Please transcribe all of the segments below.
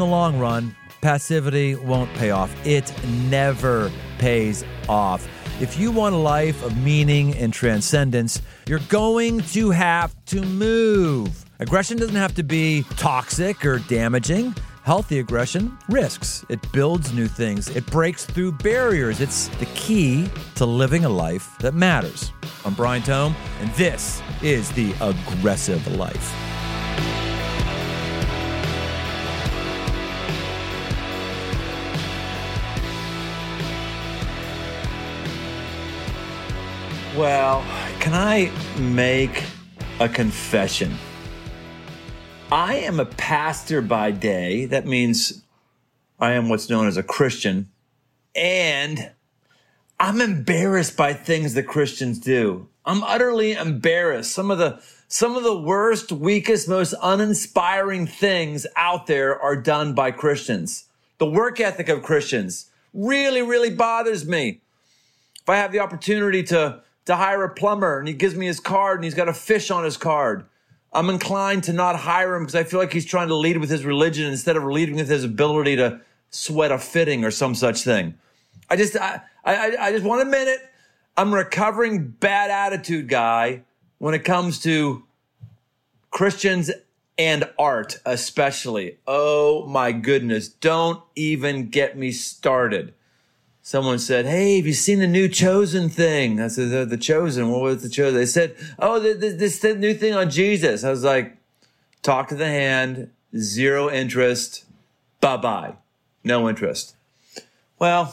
in the long run, passivity won't pay off. It never pays off. If you want a life of meaning and transcendence, you're going to have to move. Aggression doesn't have to be toxic or damaging. Healthy aggression risks. It builds new things. It breaks through barriers. It's the key to living a life that matters. I'm Brian Tome, and this is the aggressive life. Well, can I make a confession? I am a pastor by day. That means I am what's known as a Christian. And I'm embarrassed by things that Christians do. I'm utterly embarrassed. Some of the some of the worst, weakest, most uninspiring things out there are done by Christians. The work ethic of Christians really, really bothers me. If I have the opportunity to to hire a plumber and he gives me his card and he's got a fish on his card. I'm inclined to not hire him because I feel like he's trying to lead with his religion instead of leading with his ability to sweat a fitting or some such thing. I just, I, I, I just want a minute. I'm recovering bad attitude guy when it comes to Christians and art, especially. Oh my goodness. Don't even get me started someone said, Hey, have you seen the new Chosen thing? I said, The, the Chosen. What was the Chosen? They said, Oh, this, this new thing on Jesus. I was like, Talk to the hand, zero interest, bye bye. No interest. Well,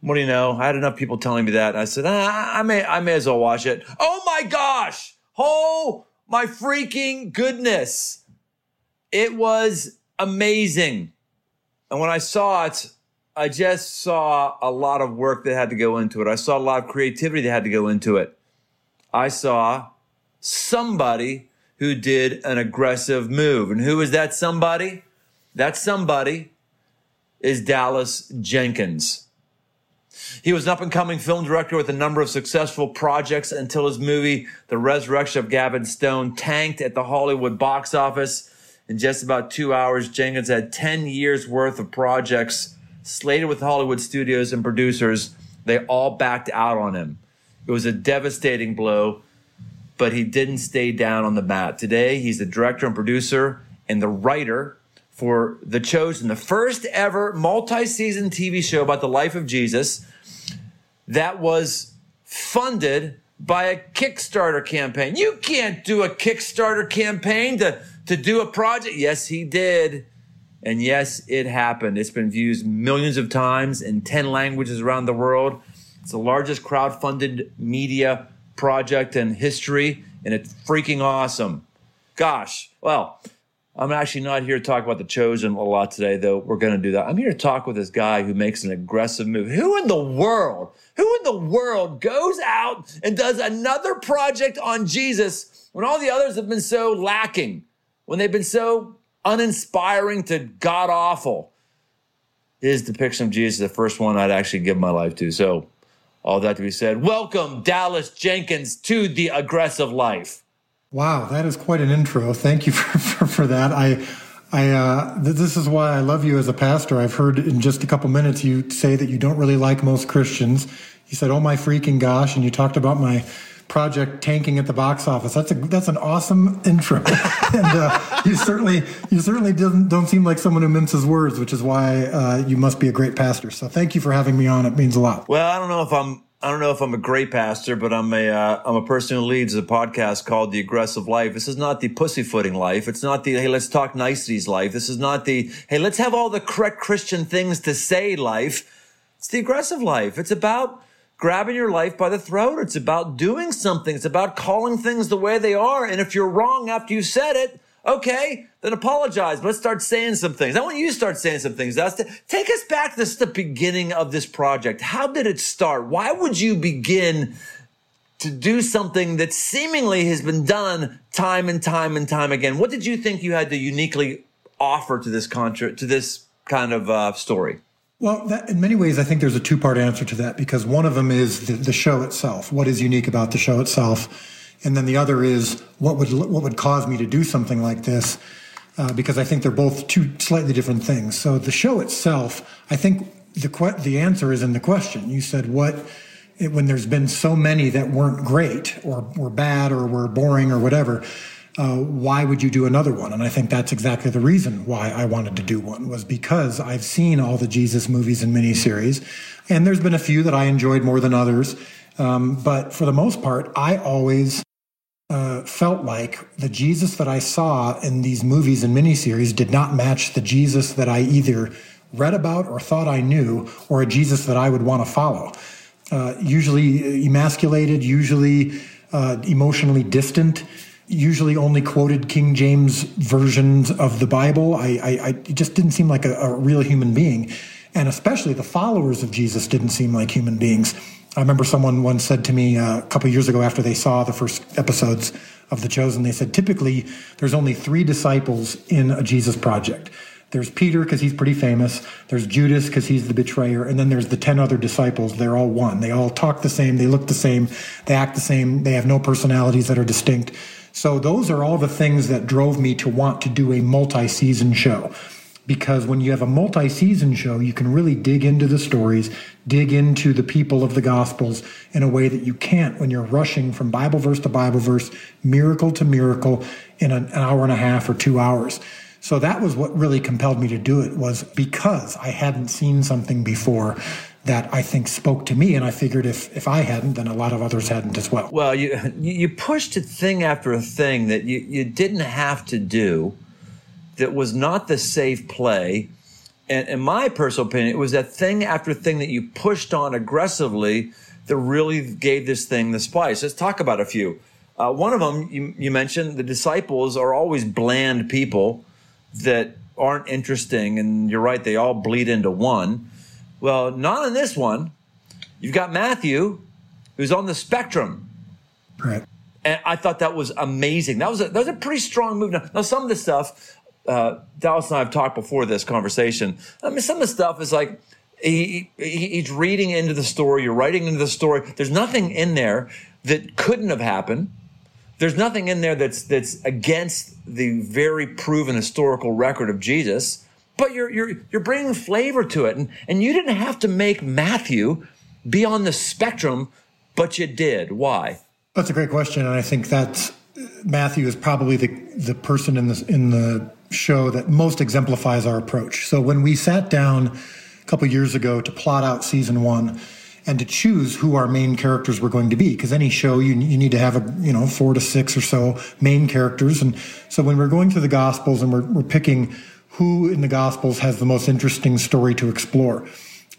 what do you know? I had enough people telling me that. I said, ah, I may, I may as well watch it. Oh my gosh. Oh my freaking goodness. It was amazing. And when I saw it, I just saw a lot of work that had to go into it. I saw a lot of creativity that had to go into it. I saw somebody who did an aggressive move. And who is that somebody? That somebody is Dallas Jenkins. He was an up and coming film director with a number of successful projects until his movie, The Resurrection of Gavin Stone, tanked at the Hollywood box office. In just about two hours, Jenkins had 10 years worth of projects slated with Hollywood studios and producers. They all backed out on him. It was a devastating blow, but he didn't stay down on the mat. Today, he's the director and producer and the writer for The Chosen, the first ever multi season TV show about the life of Jesus that was funded by a Kickstarter campaign. You can't do a Kickstarter campaign to, to do a project. Yes, he did. And yes, it happened. It's been viewed millions of times in 10 languages around the world. It's the largest crowd-funded media project in history, and it's freaking awesome. Gosh, well, I'm actually not here to talk about the chosen a lot today, though we're going to do that. I'm here to talk with this guy who makes an aggressive move. Who in the world, who in the world goes out and does another project on Jesus when all the others have been so lacking, when they've been so uninspiring to god awful. His depiction of Jesus, the first one I'd actually give my life to. So, all that to be said, welcome Dallas Jenkins to the aggressive life. Wow, that is quite an intro. Thank you for, for, for that. I, I, uh, th- this is why I love you as a pastor. I've heard in just a couple minutes you say that you don't really like most Christians. You said, "Oh my freaking gosh," and you talked about my project tanking at the box office. That's a that's an awesome intro, and uh, you certainly you certainly don't don't seem like someone who minces words, which is why uh, you must be a great pastor. So thank you for having me on. It means a lot. Well, I don't know if I'm I don't know if I'm a great pastor, but I'm a am uh, a person who leads a podcast called The Aggressive Life. This is not the pussyfooting life. It's not the hey let's talk niceties life. This is not the hey let's have all the correct Christian things to say life. It's the aggressive life. It's about grabbing your life by the throat. It's about doing something. It's about calling things the way they are. And if you're wrong after you said it, okay, then apologize. Let's start saying some things. I want you to start saying some things. That's to, take us back. This is the beginning of this project. How did it start? Why would you begin to do something that seemingly has been done time and time and time again? What did you think you had to uniquely offer to this contra- to this kind of uh, story? Well, that, in many ways, I think there's a two part answer to that because one of them is the, the, show itself. What is unique about the show itself? And then the other is what would, what would cause me to do something like this? uh, because I think they're both two slightly different things. So the show itself, I think the que- the answer is in the question. You said what it, when there's been so many that weren't great or were bad or were boring or whatever. Uh, why would you do another one? And I think that's exactly the reason why I wanted to do one was because I've seen all the Jesus movies and miniseries, and there's been a few that I enjoyed more than others. Um, but for the most part, I always uh, felt like the Jesus that I saw in these movies and miniseries did not match the Jesus that I either read about or thought I knew, or a Jesus that I would want to follow. Uh, usually emasculated, usually uh, emotionally distant, usually only quoted King James versions of the Bible. I, I, I just didn't seem like a, a real human being. And especially the followers of Jesus didn't seem like human beings. I remember someone once said to me uh, a couple years ago after they saw the first episodes of The Chosen, they said typically there's only three disciples in a Jesus project. There's Peter because he's pretty famous. There's Judas because he's the betrayer. And then there's the 10 other disciples. They're all one. They all talk the same. They look the same. They act the same. They have no personalities that are distinct. So those are all the things that drove me to want to do a multi season show because when you have a multi season show, you can really dig into the stories, dig into the people of the Gospels in a way that you can't when you're rushing from Bible verse to Bible verse, miracle to miracle in an hour and a half or two hours. So that was what really compelled me to do it was because I hadn't seen something before that I think spoke to me, and I figured if if I hadn't, then a lot of others hadn't as well. Well, you you pushed a thing after a thing that you, you didn't have to do that was not the safe play. And in my personal opinion, it was that thing after thing that you pushed on aggressively that really gave this thing the spice. Let's talk about a few. Uh, one of them, you, you mentioned, the disciples are always bland people that aren't interesting. And you're right, they all bleed into one. Well, not in this one. You've got Matthew, who's on the spectrum. Right. And I thought that was amazing. That was a, that was a pretty strong move. Now, now some of the stuff uh, Dallas and I have talked before this conversation. I mean, some of the stuff is like he, he, he's reading into the story, you're writing into the story. There's nothing in there that couldn't have happened. There's nothing in there that's that's against the very proven historical record of Jesus. But you're you're you're bringing flavor to it, and and you didn't have to make Matthew be on the spectrum, but you did. Why? That's a great question, and I think that Matthew is probably the the person in the in the show that most exemplifies our approach. So when we sat down a couple years ago to plot out season one and to choose who our main characters were going to be, because any show you, you need to have a you know four to six or so main characters, and so when we're going through the Gospels and we're, we're picking who in the Gospels has the most interesting story to explore.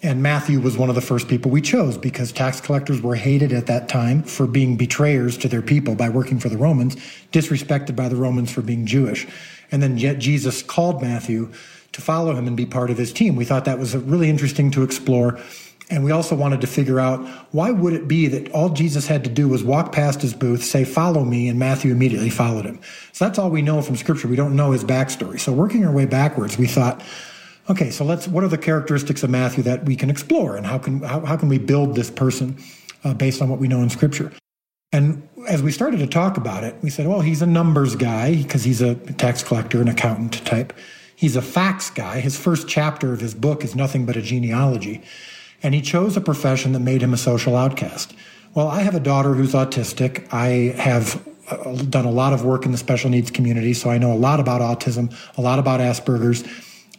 And Matthew was one of the first people we chose because tax collectors were hated at that time for being betrayers to their people by working for the Romans, disrespected by the Romans for being Jewish. And then yet Jesus called Matthew to follow him and be part of his team. We thought that was really interesting to explore. And we also wanted to figure out why would it be that all Jesus had to do was walk past his booth, say, follow me, and Matthew immediately followed him. So that's all we know from scripture. We don't know his backstory. So working our way backwards, we thought, okay, so let's, what are the characteristics of Matthew that we can explore and how can, how, how can we build this person uh, based on what we know in scripture? And as we started to talk about it, we said, well, he's a numbers guy because he's a tax collector, an accountant type. He's a facts guy. His first chapter of his book is nothing but a genealogy. And he chose a profession that made him a social outcast. Well, I have a daughter who's autistic. I have uh, done a lot of work in the special needs community, so I know a lot about autism, a lot about Asperger's.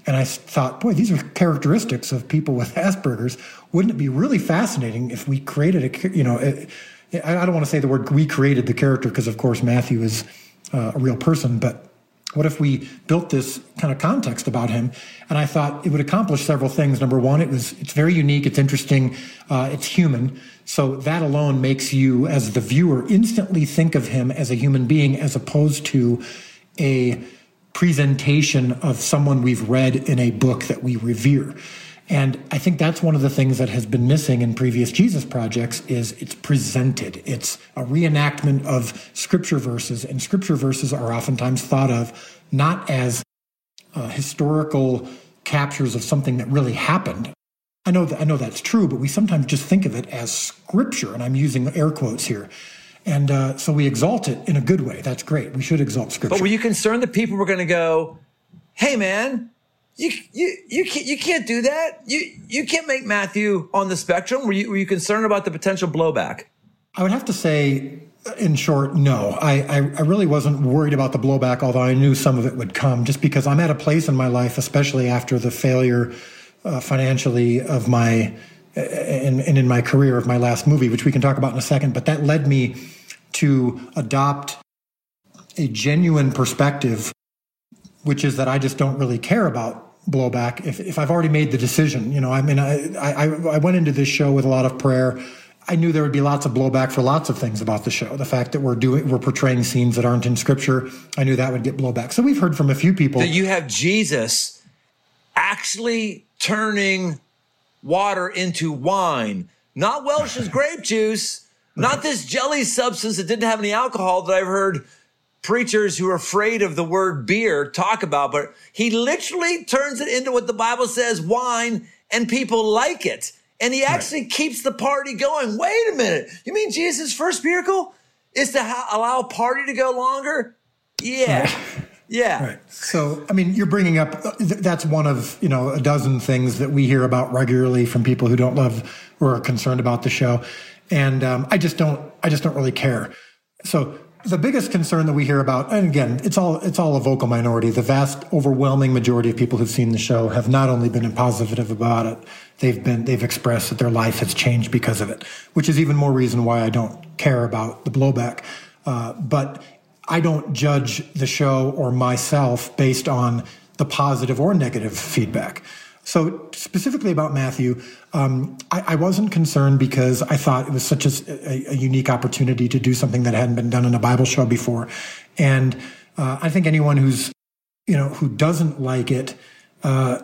And I thought, boy, these are characteristics of people with Asperger's. Wouldn't it be really fascinating if we created a, you know, I don't want to say the word we created the character because, of course, Matthew is uh, a real person, but what if we built this kind of context about him? And I thought it would accomplish several things. Number one, it was it's very unique, it's interesting, uh, it's human. So that alone makes you, as the viewer, instantly think of him as a human being, as opposed to a presentation of someone we've read in a book that we revere. And I think that's one of the things that has been missing in previous Jesus projects is it's presented. It's a reenactment of scripture verses, and scripture verses are oftentimes thought of not as uh, historical captures of something that really happened. I know that I know that's true, but we sometimes just think of it as scripture, and I'm using air quotes here. And uh, so we exalt it in a good way. That's great. We should exalt scripture. But were you concerned that people were going to go, hey man, you you you can't you can't do that. You you can't make Matthew on the spectrum. Were you were you concerned about the potential blowback? I would have to say, in short, no. I, I, I really wasn't worried about the blowback, although I knew some of it would come, just because I'm at a place in my life, especially after the failure uh, financially of my and, and in my career of my last movie, which we can talk about in a second. But that led me to adopt a genuine perspective, which is that I just don't really care about blowback if, if I've already made the decision. You know, I mean, I, I, I went into this show with a lot of prayer. I knew there would be lots of blowback for lots of things about the show. The fact that we're doing, we're portraying scenes that aren't in scripture, I knew that would get blowback. So we've heard from a few people that you have Jesus actually turning water into wine, not Welch's grape juice, not this jelly substance that didn't have any alcohol that I've heard preachers who are afraid of the word beer talk about, but he literally turns it into what the Bible says wine and people like it. And he actually right. keeps the party going. Wait a minute. You mean Jesus' first miracle is to ha- allow a party to go longer? Yeah. Right. Yeah. Right. So, I mean, you're bringing up that's one of, you know, a dozen things that we hear about regularly from people who don't love or are concerned about the show. And um, I just don't, I just don't really care. So, the biggest concern that we hear about, and again, it's all it's all a vocal minority. The vast, overwhelming majority of people who've seen the show have not only been positive about it, they've been they've expressed that their life has changed because of it, which is even more reason why I don't care about the blowback. Uh, but I don't judge the show or myself based on the positive or negative feedback. So specifically about Matthew, um, I, I, wasn't concerned because I thought it was such a, a, a, unique opportunity to do something that hadn't been done in a Bible show before, and uh, I think anyone who's you know who doesn't like it. Uh,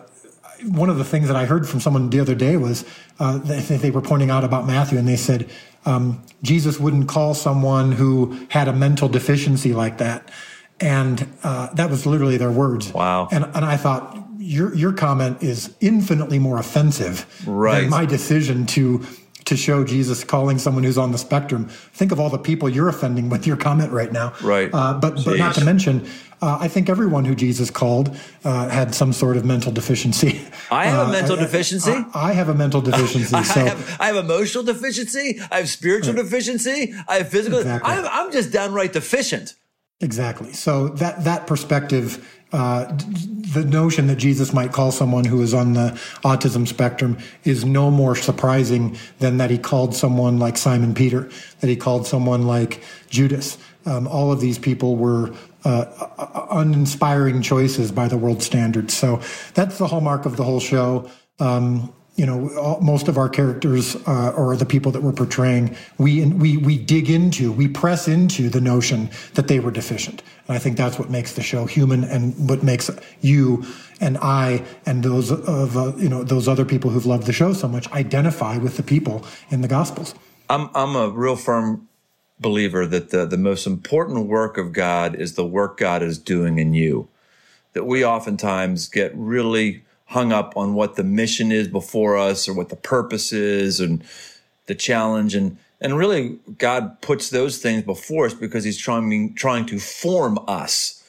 one of the things that I heard from someone the other day was uh, they, they were pointing out about Matthew, and they said um, Jesus wouldn't call someone who had a mental deficiency like that. And uh, that was literally their words. Wow. And, and I thought, your, your comment is infinitely more offensive right. than my decision to to show Jesus calling someone who's on the spectrum. Think of all the people you're offending with your comment right now. Right. Uh, but but not to mention, uh, I think everyone who Jesus called uh, had some sort of mental deficiency. I have a uh, mental I, deficiency. I, I, have a mental deficiency. I, so. have, I have emotional deficiency. I have spiritual right. deficiency. I have physical. Exactly. I'm, I'm just downright deficient. Exactly. So that that perspective uh, the notion that Jesus might call someone who is on the autism spectrum is no more surprising than that he called someone like Simon Peter, that he called someone like Judas. Um, all of these people were uh, uninspiring choices by the world standards. So that's the hallmark of the whole show. Um, you know, all, most of our characters uh, or the people that we're portraying, we we we dig into, we press into the notion that they were deficient, and I think that's what makes the show human, and what makes you and I and those of uh, you know those other people who've loved the show so much identify with the people in the Gospels. I'm I'm a real firm believer that the the most important work of God is the work God is doing in you. That we oftentimes get really hung up on what the mission is before us or what the purpose is and the challenge and and really God puts those things before us because he's trying trying to form us.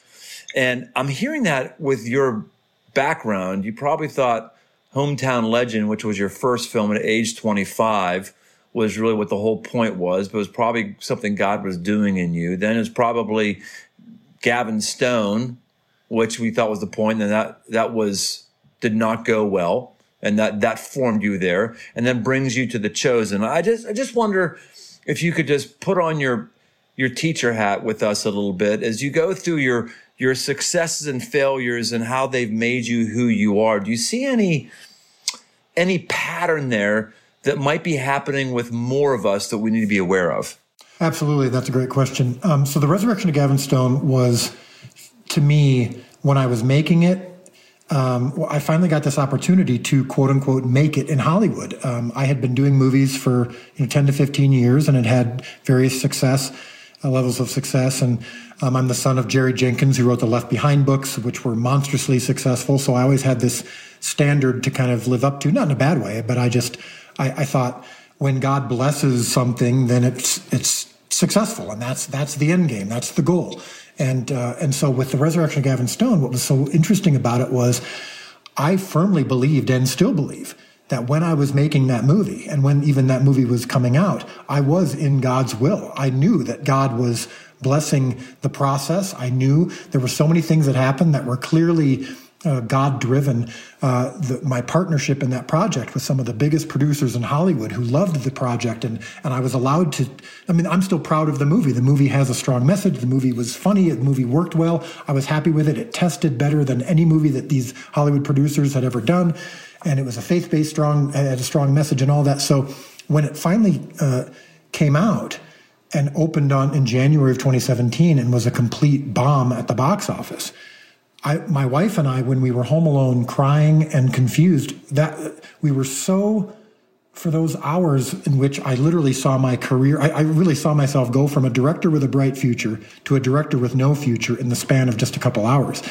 And I'm hearing that with your background, you probably thought Hometown Legend, which was your first film at age 25, was really what the whole point was, but it was probably something God was doing in you. Then it's probably Gavin Stone, which we thought was the point, and that that was did not go well and that that formed you there and then brings you to the chosen. I just i just wonder if you could just put on your your teacher hat with us a little bit as you go through your your successes and failures and how they've made you who you are. Do you see any any pattern there that might be happening with more of us that we need to be aware of? Absolutely. That's a great question. Um, so the resurrection of gavin stone was to me when i was making it um, well, I finally got this opportunity to quote unquote make it in Hollywood. Um, I had been doing movies for you know, 10 to 15 years and had had various success, uh, levels of success. And um, I'm the son of Jerry Jenkins, who wrote the Left Behind books, which were monstrously successful. So I always had this standard to kind of live up to, not in a bad way, but I just, I, I thought when God blesses something, then it's, it's successful. And that's, that's the end game. That's the goal. And uh, and so with the resurrection of Gavin Stone, what was so interesting about it was I firmly believed and still believe that when I was making that movie and when even that movie was coming out, I was in God's will. I knew that God was blessing the process. I knew there were so many things that happened that were clearly uh, God driven. Uh, my partnership in that project with some of the biggest producers in Hollywood who loved the project, and and I was allowed to. I mean, I'm still proud of the movie. The movie has a strong message. The movie was funny. The movie worked well. I was happy with it. It tested better than any movie that these Hollywood producers had ever done, and it was a faith based strong, had a strong message and all that. So when it finally uh, came out and opened on in January of 2017 and was a complete bomb at the box office I, my wife and I, when we were home alone, crying and confused, that we were so for those hours in which I literally saw my career, I, I, really saw myself go from a director with a bright future to a director with no future in the span of just a couple hours.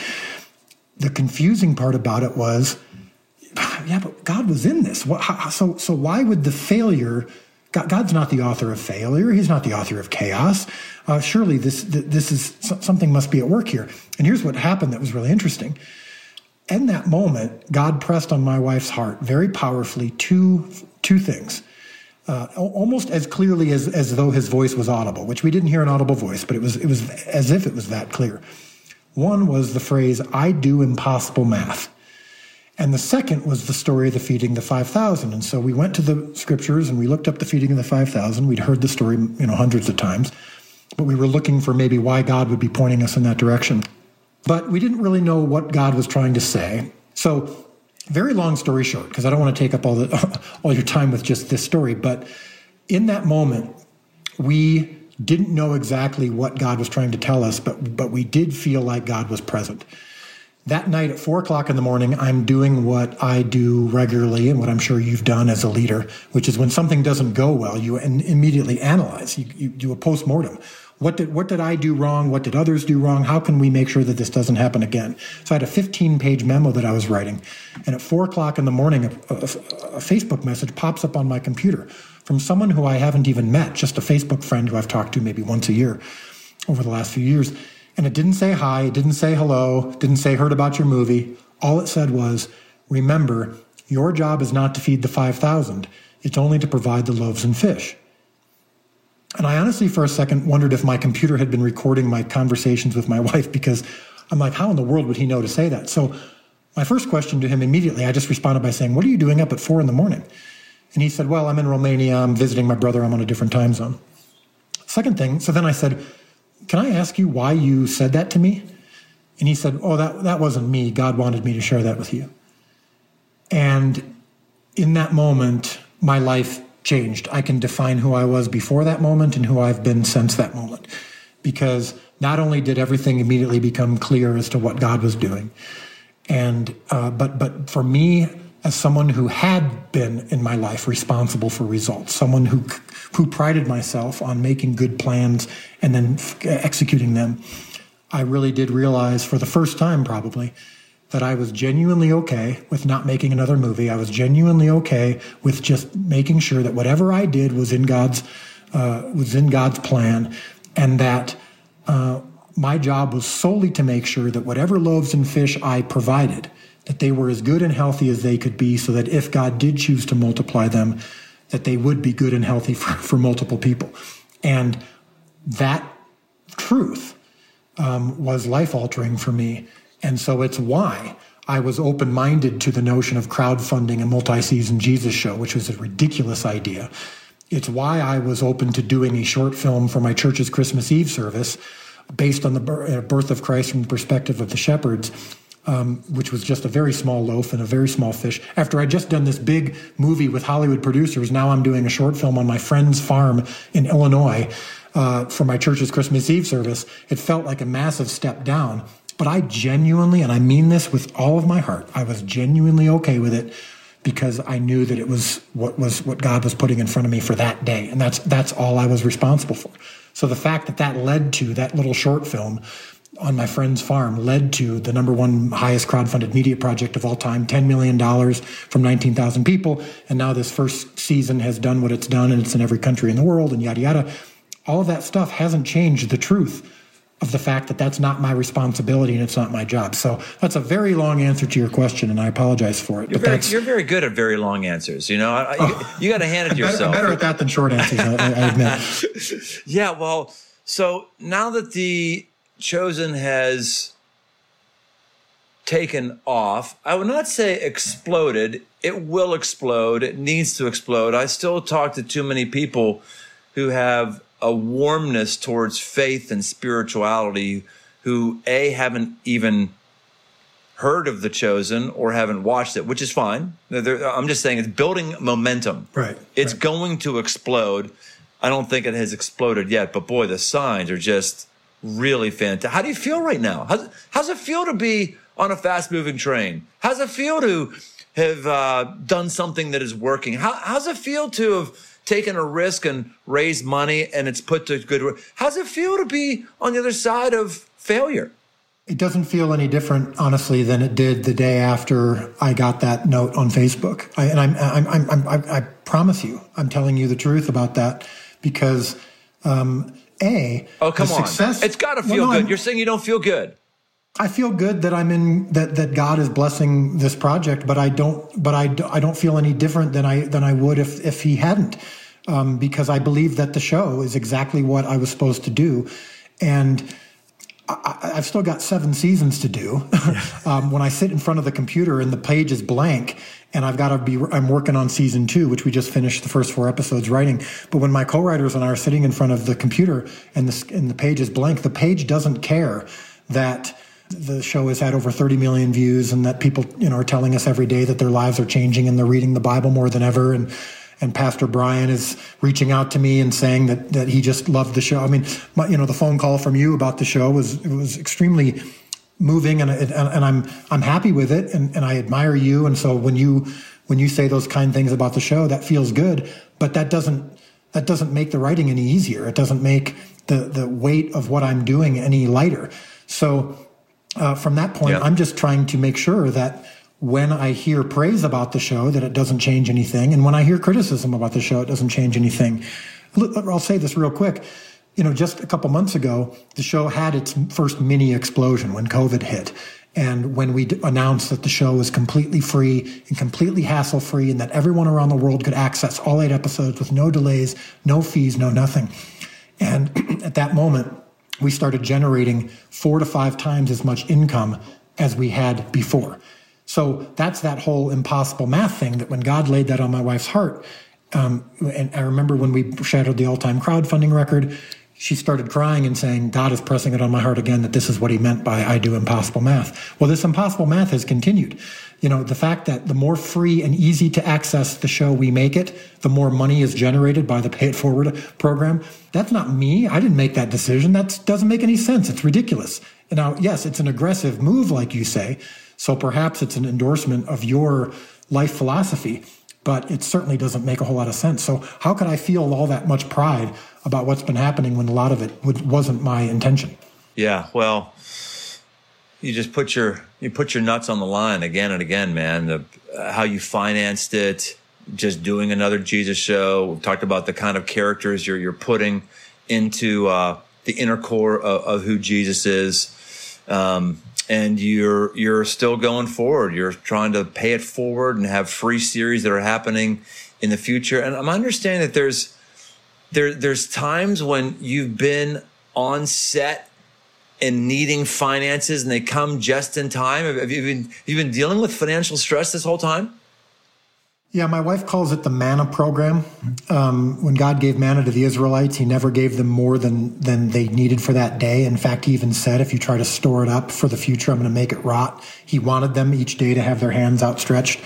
The confusing part about it was, yeah, but God was in this. so, so why would the failure God's not the author of failure. He's not the author of chaos. Uh, surely this this is something must be at work here. And here's what happened that was really interesting. In that moment, God pressed on my wife's heart very powerfully two two things, uh, almost as clearly as as though his voice was audible, which we didn't hear an audible voice, but it was it was as if it was that clear. One was the phrase "I do impossible math." And the second was the story of the feeding the 5,000. And so we went to the scriptures and we looked up the feeding of the 5,000. We'd heard the story, you know, hundreds of times, but we were looking for maybe why God would be pointing us in that direction. But we didn't really know what God was trying to say. So, very long story short, because I don't want to take up all the all your time with just this story, but in that moment, we didn't know exactly what God was trying to tell us, but but we did feel like God was present that night at four o'clock in the morning, I'm doing what I do regularly and what I'm sure you've done as a leader, which is when something doesn't go well, you immediately analyze. You, you do a post mortem. What did what did I do wrong? What did others do wrong? How can we make sure that this doesn't happen again? So I had a 15 page memo that I was writing, and at four o'clock in the morning, a, a, a Facebook message pops up on my computer from someone who I haven't even met, just a Facebook friend who I've talked to maybe once a year over the last few years and it didn't say hi, it didn't say hello, didn't say heard about your movie. All it said was, remember, your job is not to feed the 5,000. It's only to provide the loaves and fish. And I honestly, for a second, wondered if my computer had been recording my conversations with my wife because I'm like, how in the world would he know to say that? So my first question to him immediately, I just responded by saying, What are you doing up at four in the morning? And he said, Well, I'm in Romania. I'm visiting my brother. I'm on a different time zone. Second thing, so then I said, can I ask you why you said that to me? And he said, Oh, that, that wasn't me. God wanted me to share that with you. And in that moment, my life changed. I can define who I was before that moment and who I've been since that moment. Because not only did everything immediately become clear as to what God was doing, and uh, but but for me as someone who had been in my life responsible for results, someone who who prided myself on making good plans and then f- executing them, I really did realize for the first time probably that I was genuinely okay with not making another movie. I was genuinely okay with just making sure that whatever I did was in God's uh, was in God's plan, and that uh, my job was solely to make sure that whatever loaves and fish I provided, that they were as good and healthy as they could be, so that if God did choose to multiply them, that they would be good and healthy for, for multiple people. And that truth um, was life altering for me. And so it's why I was open minded to the notion of crowdfunding a multi season Jesus show, which was a ridiculous idea. It's why I was open to doing a short film for my church's Christmas Eve service based on the uh, birth of Christ from the perspective of the shepherds um, which was just a very small loaf and a very small fish. After I'd just done this big movie with Hollywood producers, now I'm doing a short film on my friend's farm in Illinois uh, for my church's Christmas Eve service. It felt like a massive step down. But I genuinely, and I mean this with all of my heart, I was genuinely okay with it because I knew that it was what was what God was putting in front of me for that day, and that's that's all I was responsible for. So the fact that that led to that little short film on my friend's farm led to the number one highest crowdfunded media project of all time $10 million from 19,000 people. And now this first season has done what it's done and it's in every country in the world and yada yada. All of that stuff hasn't changed the truth of the fact that that's not my responsibility and it's not my job. So that's a very long answer to your question, and I apologize for it. You're, very, you're very, good at very long answers. You know, I, oh, you, you got to hand it to yourself. Better, better, at that than short answers. I, I admit. yeah. Well, so now that the chosen has taken off, I would not say exploded. It will explode. It needs to explode. I still talk to too many people who have a warmness towards faith and spirituality who a haven't even heard of the chosen or haven't watched it which is fine They're, i'm just saying it's building momentum right it's right. going to explode i don't think it has exploded yet but boy the signs are just really fantastic how do you feel right now how's, how's it feel to be on a fast moving train how's it feel to have uh, done something that is working how, how's it feel to have taken a risk and raised money and it's put to good work. How's it feel to be on the other side of failure? It doesn't feel any different, honestly, than it did the day after I got that note on Facebook. I, and I'm, I'm, I'm, I'm, i promise you, I'm telling you the truth about that because, um, a oh come on, success, it's got to feel no, good. I'm, You're saying you don't feel good. I feel good that I'm in that that God is blessing this project, but I don't but I, I don't feel any different than I than I would if if he hadn't, um, because I believe that the show is exactly what I was supposed to do, and. I, have still got seven seasons to do. um, when I sit in front of the computer and the page is blank, and I've got to be, I'm working on season two, which we just finished the first four episodes writing. But when my co-writers and I are sitting in front of the computer and the and the page is blank, the page doesn't care that the show has had over 30 million views and that people, you know, are telling us every day that their lives are changing and they're reading the Bible more than ever. And, and Pastor Brian is reaching out to me and saying that, that he just loved the show. I mean, my, you know, the phone call from you about the show was, was extremely moving and, and, and I'm, I'm happy with it and, and I admire you. And so when you, when you say those kind things about the show, that feels good, but that doesn't, that doesn't make the writing any easier. It doesn't make the, the weight of what I'm doing any lighter. So uh, from that point, yeah. I'm just trying to make sure that when I hear praise about the show, that it doesn't change anything. And when I hear criticism about the show, it doesn't change anything. I'll say this real quick. You know, just a couple months ago, the show had its first mini explosion when COVID hit. And when we announced that the show was completely free and completely hassle free and that everyone around the world could access all eight episodes with no delays, no fees, no nothing. And at that moment, we started generating four to five times as much income as we had before. So that's that whole impossible math thing that when God laid that on my wife's heart, um, and I remember when we shattered the all time crowdfunding record, she started crying and saying, God is pressing it on my heart again that this is what he meant by I do impossible math. Well, this impossible math has continued. You know, the fact that the more free and easy to access the show we make it, the more money is generated by the Pay It Forward program. That's not me. I didn't make that decision. That doesn't make any sense. It's ridiculous. Now, yes, it's an aggressive move, like you say. So perhaps it's an endorsement of your life philosophy but it certainly doesn't make a whole lot of sense. So how could I feel all that much pride about what's been happening when a lot of it wasn't my intention? Yeah, well, you just put your you put your nuts on the line again and again, man. The, how you financed it, just doing another Jesus show. We've talked about the kind of characters you're you're putting into uh, the inner core of, of who Jesus is. Um, and you're you're still going forward. You're trying to pay it forward and have free series that are happening in the future. And I'm understanding that there's there there's times when you've been on set and needing finances and they come just in time. Have you been have you been dealing with financial stress this whole time? Yeah, my wife calls it the manna program. Um, when God gave manna to the Israelites, He never gave them more than than they needed for that day. In fact, He even said, "If you try to store it up for the future, I'm going to make it rot." He wanted them each day to have their hands outstretched,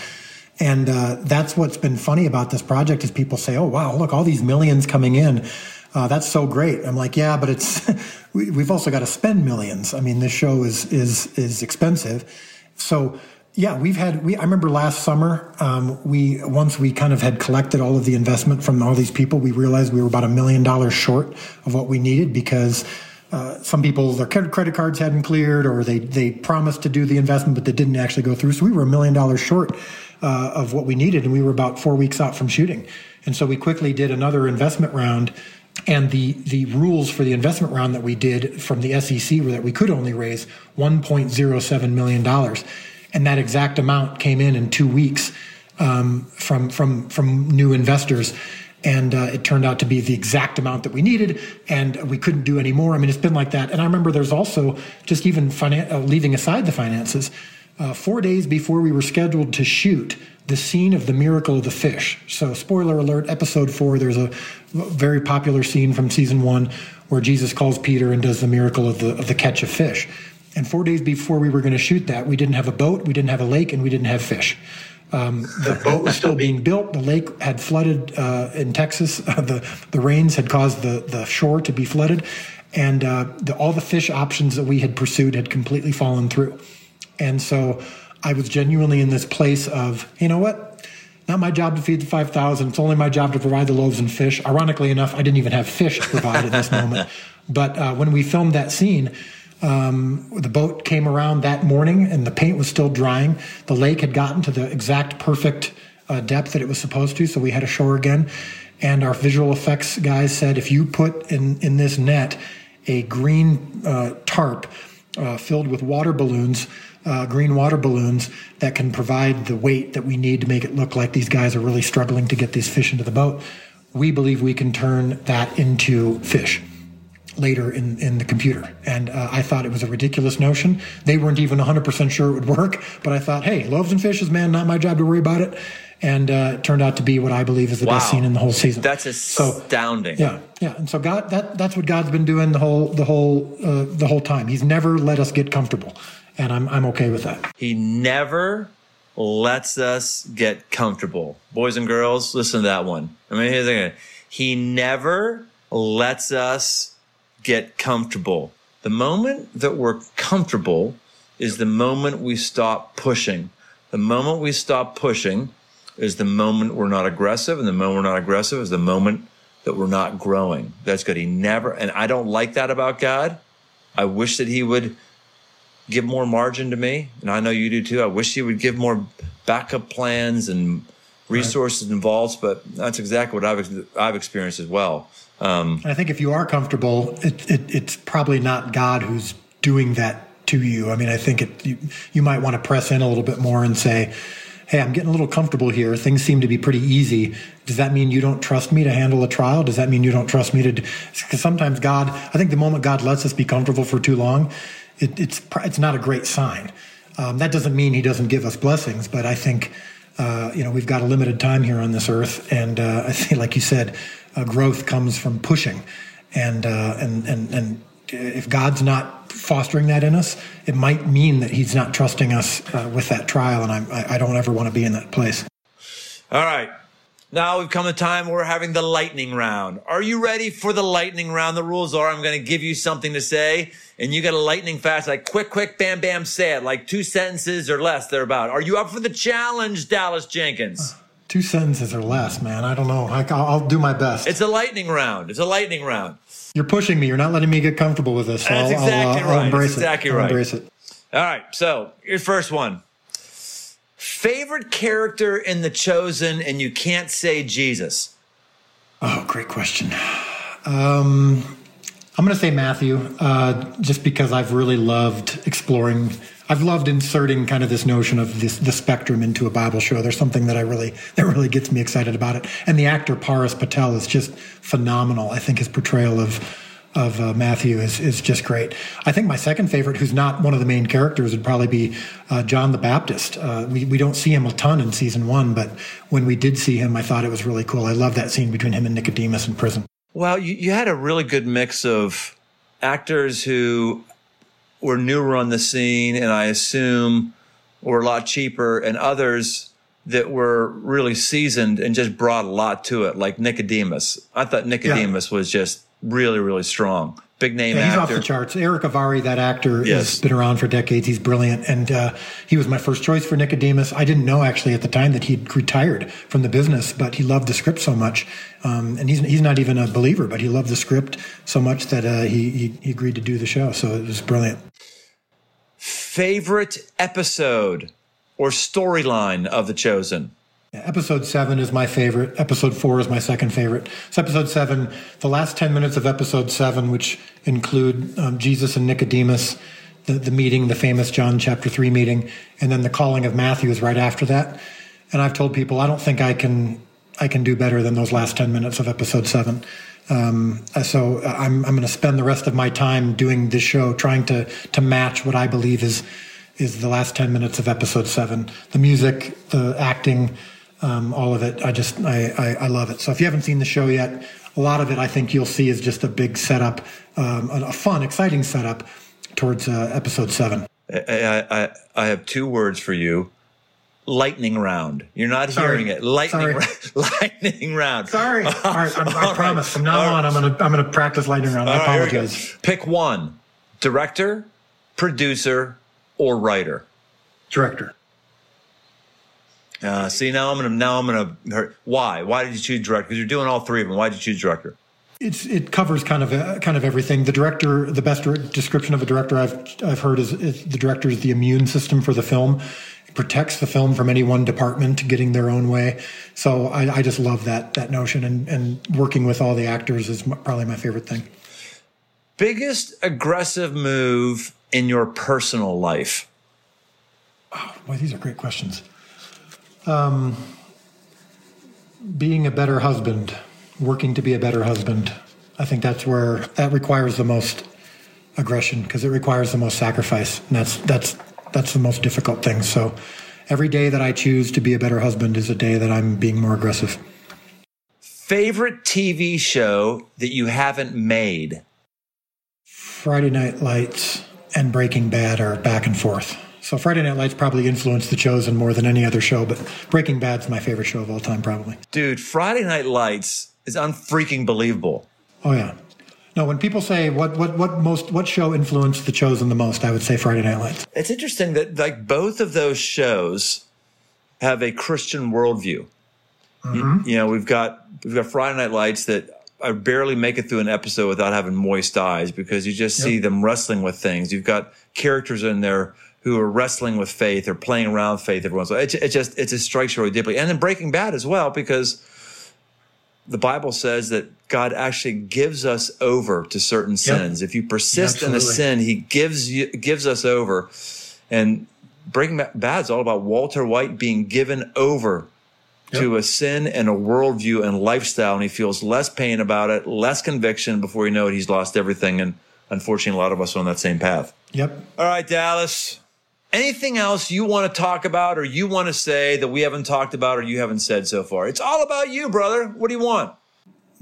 and uh, that's what's been funny about this project is people say, "Oh, wow, look, all these millions coming in." Uh, that's so great. I'm like, yeah, but it's we, have also got to spend millions. I mean, this show is is is expensive, so yeah, we've had. We I remember last summer. Um, we once we kind of had collected all of the investment from all these people. We realized we were about a million dollars short of what we needed because uh, some people their credit cards hadn't cleared or they they promised to do the investment but they didn't actually go through. So we were a million dollars short uh, of what we needed, and we were about four weeks out from shooting. And so we quickly did another investment round and the the rules for the investment round that we did from the SEC were that we could only raise 1.07 million dollars, and that exact amount came in in two weeks um, from from from new investors. And uh, it turned out to be the exact amount that we needed, and we couldn't do any more. I mean, it's been like that. And I remember there's also just even finan- uh, leaving aside the finances, uh, four days before we were scheduled to shoot, the scene of the miracle of the fish. So, spoiler alert, episode four, there's a very popular scene from season one where Jesus calls Peter and does the miracle of the, of the catch of fish. And four days before we were going to shoot that, we didn't have a boat, we didn't have a lake, and we didn't have fish. Um, the boat was still being built. The lake had flooded uh, in Texas. the the rains had caused the the shore to be flooded, and uh, the, all the fish options that we had pursued had completely fallen through. And so I was genuinely in this place of, you know what? Not my job to feed the 5,000. It's only my job to provide the loaves and fish. Ironically enough, I didn't even have fish to provide at this moment. But uh, when we filmed that scene, um, the boat came around that morning and the paint was still drying. The lake had gotten to the exact perfect uh, depth that it was supposed to, so we had ashore again. And our visual effects guys said, if you put in, in this net a green uh, tarp uh, filled with water balloons, uh, green water balloons that can provide the weight that we need to make it look like these guys are really struggling to get these fish into the boat. We believe we can turn that into fish later in, in the computer. And uh, I thought it was a ridiculous notion. They weren't even 100% sure it would work, but I thought, hey, loaves and fishes, man, not my job to worry about it. And uh, it turned out to be what I believe is the wow. best scene in the whole season. That's astounding. So, yeah, yeah. And so God, that that's what God's been doing the whole the whole uh, the whole time. He's never let us get comfortable and I'm I'm okay with that. He never lets us get comfortable. Boys and girls, listen to that one. I mean, here's the thing. He never lets us get comfortable. The moment that we're comfortable is the moment we stop pushing. The moment we stop pushing is the moment we're not aggressive, and the moment we're not aggressive is the moment that we're not growing. That's good. He never, and I don't like that about God. I wish that he would give more margin to me, and I know you do too. I wish He would give more backup plans and resources right. involved, but that's exactly what I've I've experienced as well. Um, I think if you are comfortable, it, it, it's probably not God who's doing that to you. I mean, I think it, you, you might want to press in a little bit more and say, hey, I'm getting a little comfortable here. Things seem to be pretty easy. Does that mean you don't trust me to handle a trial? Does that mean you don't trust me to? Because sometimes God, I think the moment God lets us be comfortable for too long, it, it's it's not a great sign. Um, that doesn't mean he doesn't give us blessings, but I think uh, you know we've got a limited time here on this earth, and uh, I think, like you said, uh, growth comes from pushing, and uh, and and and if God's not fostering that in us, it might mean that He's not trusting us uh, with that trial, and I, I don't ever want to be in that place. All right. Now we've come to time where we're having the lightning round. Are you ready for the lightning round? The rules are I'm going to give you something to say and you got to lightning fast, like quick, quick, bam, bam, say it, like two sentences or less thereabout. Are about. Are you up for the challenge, Dallas Jenkins? Two sentences or less, man. I don't know. I, will do my best. It's a lightning round. It's a lightning round. You're pushing me. You're not letting me get comfortable with this. So That's I'll, exactly I'll, uh, right. I'll embrace That's exactly it. right. I'll embrace it. All right. So your first one. Favorite character in The Chosen, and you can't say Jesus. Oh, great question. Um, I'm going to say Matthew, uh, just because I've really loved exploring. I've loved inserting kind of this notion of this the spectrum into a Bible show. There's something that I really that really gets me excited about it. And the actor Paras Patel is just phenomenal. I think his portrayal of of uh, Matthew is is just great. I think my second favorite, who's not one of the main characters, would probably be uh, John the Baptist. Uh, we we don't see him a ton in season one, but when we did see him, I thought it was really cool. I love that scene between him and Nicodemus in prison. Well, you, you had a really good mix of actors who were newer on the scene, and I assume were a lot cheaper, and others that were really seasoned and just brought a lot to it, like Nicodemus. I thought Nicodemus yeah. was just really, really strong. Big name yeah, he's actor. off the charts. Erick Avari, that actor, yes. has been around for decades. He's brilliant, and uh, he was my first choice for Nicodemus. I didn't know actually at the time that he'd retired from the business, but he loved the script so much, um, and he's he's not even a believer, but he loved the script so much that uh, he, he he agreed to do the show. So it was brilliant. Favorite episode or storyline of The Chosen? Episode seven is my favorite. Episode four is my second favorite. So, episode seven, the last 10 minutes of episode seven, which include um, Jesus and Nicodemus, the, the meeting, the famous John chapter three meeting, and then the calling of Matthew is right after that. And I've told people I don't think I can I can do better than those last 10 minutes of episode seven. Um, so I'm, I'm going to spend the rest of my time doing this show trying to to match what I believe is is the last 10 minutes of episode seven. The music, the acting, um, all of it. I just I, I, I love it. So if you haven't seen the show yet, a lot of it I think you'll see is just a big setup, um, a, fun, exciting setup towards uh, episode seven. I, I I have two words for you. Lightning round. You're not Sorry. hearing it. Lightning, ra- lightning round. Sorry. All right, I'm, I promise. From now on, I'm gonna I'm gonna practice lightning round. I apologize. Pick one: director, producer, or writer. Director. Uh, see now I'm gonna now I'm gonna why why did you choose director? Because you're doing all three of them. Why did you choose director? It's it covers kind of uh, kind of everything. The director, the best description of a director I've I've heard is, is the director is the immune system for the film. It protects the film from any one department getting their own way. So I, I just love that that notion, and and working with all the actors is probably my favorite thing. Biggest aggressive move in your personal life? Oh, boy, these are great questions. Um, being a better husband, working to be a better husband. I think that's where that requires the most aggression because it requires the most sacrifice, and that's that's that's the most difficult thing. So, every day that I choose to be a better husband is a day that I'm being more aggressive. Favorite TV show that you haven't made? Friday Night Lights and Breaking Bad are back and forth. So Friday Night Lights probably influenced The Chosen more than any other show, but Breaking Bad's my favorite show of all time, probably. Dude, Friday Night Lights is unfreaking believable. Oh yeah. No, when people say what what what most what show influenced The Chosen the most, I would say Friday Night Lights. It's interesting that like both of those shows have a Christian worldview. Mm-hmm. You, you know, we've got we've got Friday Night Lights that I barely make it through an episode without having moist eyes because you just yep. see them wrestling with things. You've got characters in there who are wrestling with faith or playing around faith every once in a while. It, it just it just strikes you really deeply. And then Breaking Bad as well, because the Bible says that God actually gives us over to certain sins. Yep. If you persist in a sin, He gives you gives us over. And Breaking Bad is all about Walter White being given over yep. to a sin and a worldview and lifestyle, and he feels less pain about it, less conviction. Before you know it, he's lost everything. And unfortunately, a lot of us are on that same path. Yep. All right, Dallas. Anything else you want to talk about or you want to say that we haven't talked about or you haven't said so far? It's all about you, brother. What do you want?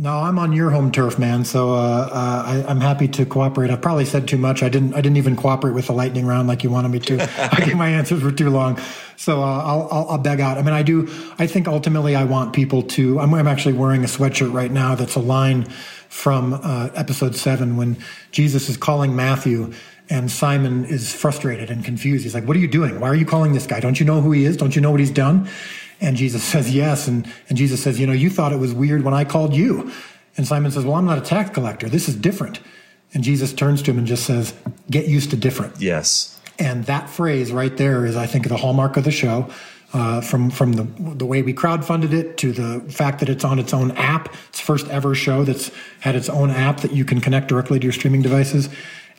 No, I'm on your home turf, man. So uh, uh, I, am happy to cooperate. I've probably said too much. I didn't. I didn't even cooperate with the lightning round like you wanted me to. I think my answers were too long. So uh, I'll, I'll, I'll, beg out. I mean, I do. I think ultimately, I want people to. I'm, I'm actually wearing a sweatshirt right now that's a line from uh, episode seven when Jesus is calling Matthew and Simon is frustrated and confused. He's like, What are you doing? Why are you calling this guy? Don't you know who he is? Don't you know what he's done? And Jesus says, Yes. And, and Jesus says, You know, you thought it was weird when I called you. And Simon says, Well, I'm not a tax collector. This is different. And Jesus turns to him and just says, Get used to different. Yes. And that phrase right there is, I think, the hallmark of the show. Uh, from from the the way we crowdfunded it to the fact that it's on its own app. It's first ever show that's had its own app that you can connect directly to your streaming devices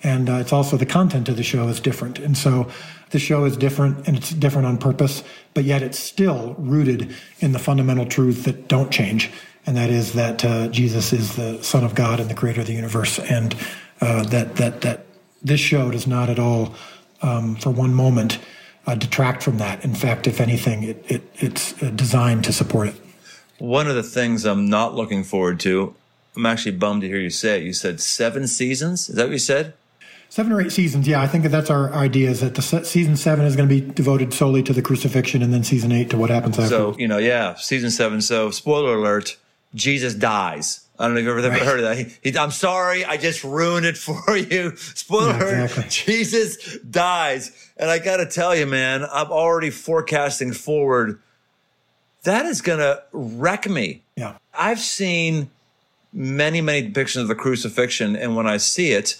and uh, it's also the content of the show is different and so the show is different and it's different on purpose but yet it's still rooted in the fundamental truth that don't change and that is that uh, jesus is the son of god and the creator of the universe and uh, that that that this show does not at all um, for one moment uh, detract from that in fact if anything it, it it's uh, designed to support it one of the things i'm not looking forward to I'm actually bummed to hear you say it. You said seven seasons. Is that what you said? Seven or eight seasons, yeah. I think that that's our idea. Is that the se- season seven is going to be devoted solely to the crucifixion, and then season eight to what happens after. So you know, yeah, season seven. So spoiler alert: Jesus dies. I don't know if you've ever right. heard of that. He, he, I'm sorry, I just ruined it for you. Spoiler yeah, exactly. alert: Jesus dies, and I got to tell you, man, I'm already forecasting forward. That is going to wreck me. Yeah, I've seen many, many depictions of the crucifixion, and when I see it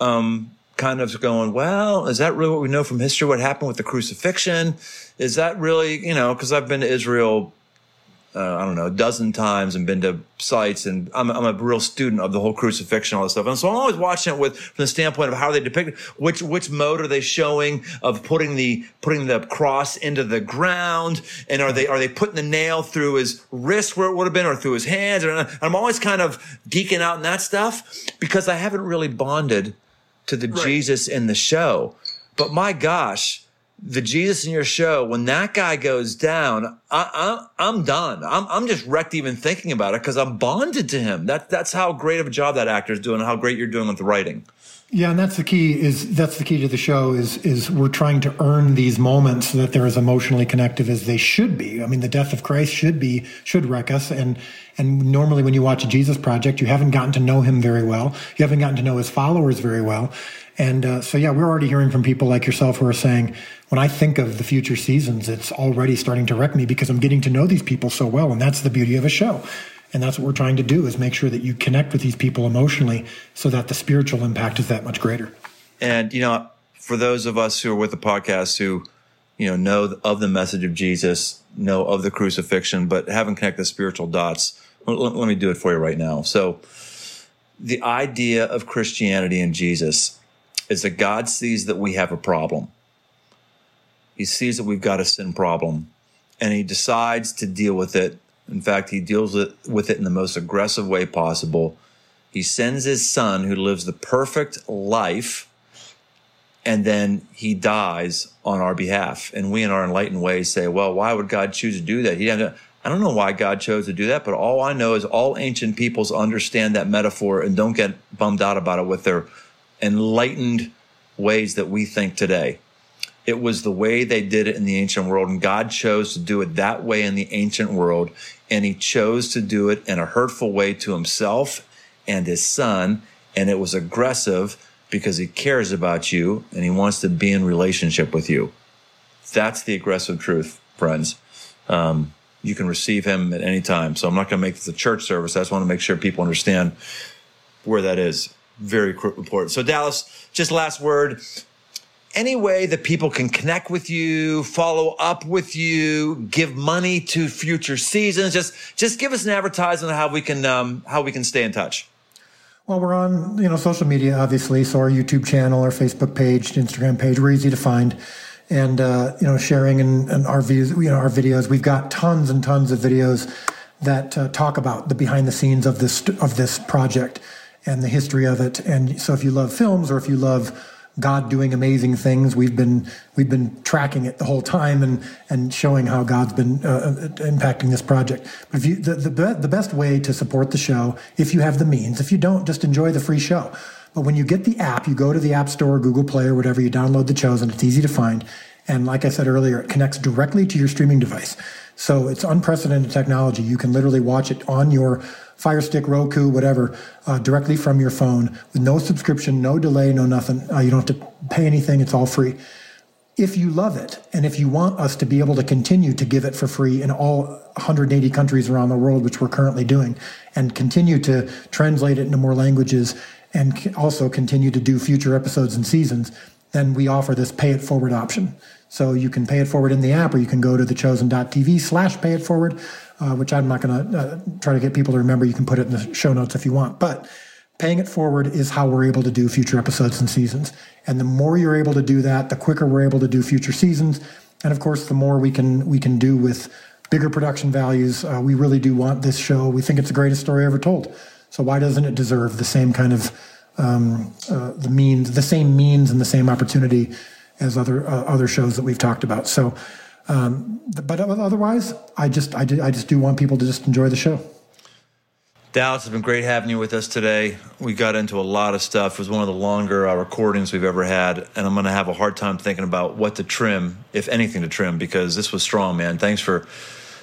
um, kind of going, well, is that really what we know from history? What happened with the crucifixion? Is that really, you know, because I've been to Israel uh, I don't know, a dozen times and been to sites. And I'm, I'm, a real student of the whole crucifixion, all this stuff. And so I'm always watching it with, from the standpoint of how they depict it. Which, which mode are they showing of putting the, putting the cross into the ground? And are they, are they putting the nail through his wrist where it would have been or through his hands? And I'm always kind of geeking out in that stuff because I haven't really bonded to the right. Jesus in the show. But my gosh, the Jesus in your show, when that guy goes down, I, I, am done. I'm, I'm just wrecked even thinking about it because I'm bonded to him. That, that's how great of a job that actor is doing, and how great you're doing with the writing. Yeah, and that's the key. Is that's the key to the show? Is is we're trying to earn these moments so that they're as emotionally connective as they should be. I mean, the death of Christ should be should wreck us, and and normally when you watch a Jesus project, you haven't gotten to know him very well. You haven't gotten to know his followers very well, and uh, so yeah, we're already hearing from people like yourself who are saying, when I think of the future seasons, it's already starting to wreck me because I'm getting to know these people so well, and that's the beauty of a show. And that's what we're trying to do is make sure that you connect with these people emotionally so that the spiritual impact is that much greater. And, you know, for those of us who are with the podcast who, you know, know of the message of Jesus, know of the crucifixion, but haven't connected the spiritual dots, let, let me do it for you right now. So the idea of Christianity and Jesus is that God sees that we have a problem. He sees that we've got a sin problem and he decides to deal with it in fact, he deals with it in the most aggressive way possible. He sends his son, who lives the perfect life, and then he dies on our behalf. And we, in our enlightened ways, say, well, why would God choose to do that? He to, I don't know why God chose to do that, but all I know is all ancient peoples understand that metaphor and don't get bummed out about it with their enlightened ways that we think today. It was the way they did it in the ancient world, and God chose to do it that way in the ancient world. And He chose to do it in a hurtful way to Himself and His Son. And it was aggressive because He cares about you and He wants to be in relationship with you. That's the aggressive truth, friends. Um, you can receive Him at any time. So I'm not going to make this a church service. I just want to make sure people understand where that is. Very important. So, Dallas, just last word any way that people can connect with you, follow up with you, give money to future seasons? Just just give us an advertisement on how we can um, how we can stay in touch. Well, we're on you know social media, obviously. So our YouTube channel, our Facebook page, Instagram page, we're easy to find, and uh, you know sharing and, and our views, you know our videos. We've got tons and tons of videos that uh, talk about the behind the scenes of this of this project and the history of it. And so if you love films or if you love God doing amazing things. We've been we've been tracking it the whole time and and showing how God's been uh, uh, impacting this project. But if you the, the the best way to support the show, if you have the means, if you don't, just enjoy the free show. But when you get the app, you go to the App Store, Google Play, or whatever. You download the Chosen. It's easy to find, and like I said earlier, it connects directly to your streaming device. So it's unprecedented technology. You can literally watch it on your Fire Stick, Roku, whatever, uh, directly from your phone with no subscription, no delay, no nothing. Uh, you don't have to pay anything. It's all free. If you love it, and if you want us to be able to continue to give it for free in all 180 countries around the world, which we're currently doing, and continue to translate it into more languages, and also continue to do future episodes and seasons, then we offer this pay it forward option. So you can pay it forward in the app, or you can go to thechosen.tv slash pay it forward uh, which I'm not going to uh, try to get people to remember. You can put it in the show notes if you want. But paying it forward is how we're able to do future episodes and seasons. And the more you're able to do that, the quicker we're able to do future seasons. And of course, the more we can we can do with bigger production values. Uh, we really do want this show. We think it's the greatest story ever told. So why doesn't it deserve the same kind of um, uh, the means, the same means, and the same opportunity as other uh, other shows that we've talked about? So um, but otherwise, I just I, I just do want people to just enjoy the show. Dallas, it's been great having you with us today. We got into a lot of stuff. It was one of the longer uh, recordings we've ever had, and I'm going to have a hard time thinking about what to trim, if anything to trim, because this was strong, man. Thanks for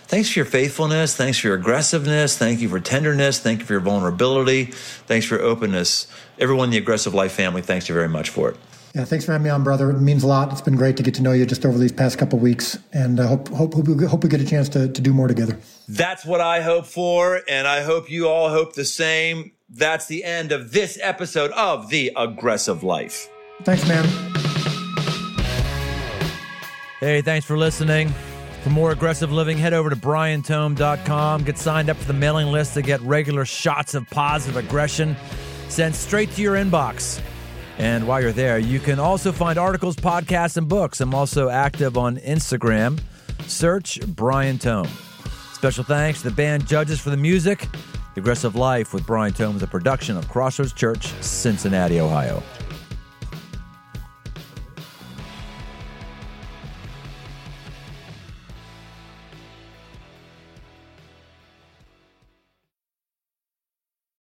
thanks for your faithfulness. Thanks for your aggressiveness. Thank you for tenderness. Thank you for your vulnerability. Thanks for your openness. Everyone in the Aggressive Life family, thanks you very much for it. Yeah, thanks for having me on, brother. It means a lot. It's been great to get to know you just over these past couple weeks, and uh, hope, hope hope we, hope we get a chance to to do more together. That's what I hope for, and I hope you all hope the same. That's the end of this episode of the Aggressive Life. Thanks, man. Hey, thanks for listening. For more aggressive living, head over to briantome.com. Get signed up for the mailing list to get regular shots of positive aggression sent straight to your inbox. And while you're there, you can also find articles, podcasts, and books. I'm also active on Instagram. Search Brian Tome. Special thanks to the band judges for the music. The Aggressive Life with Brian Tome is a production of Crossroads Church, Cincinnati, Ohio.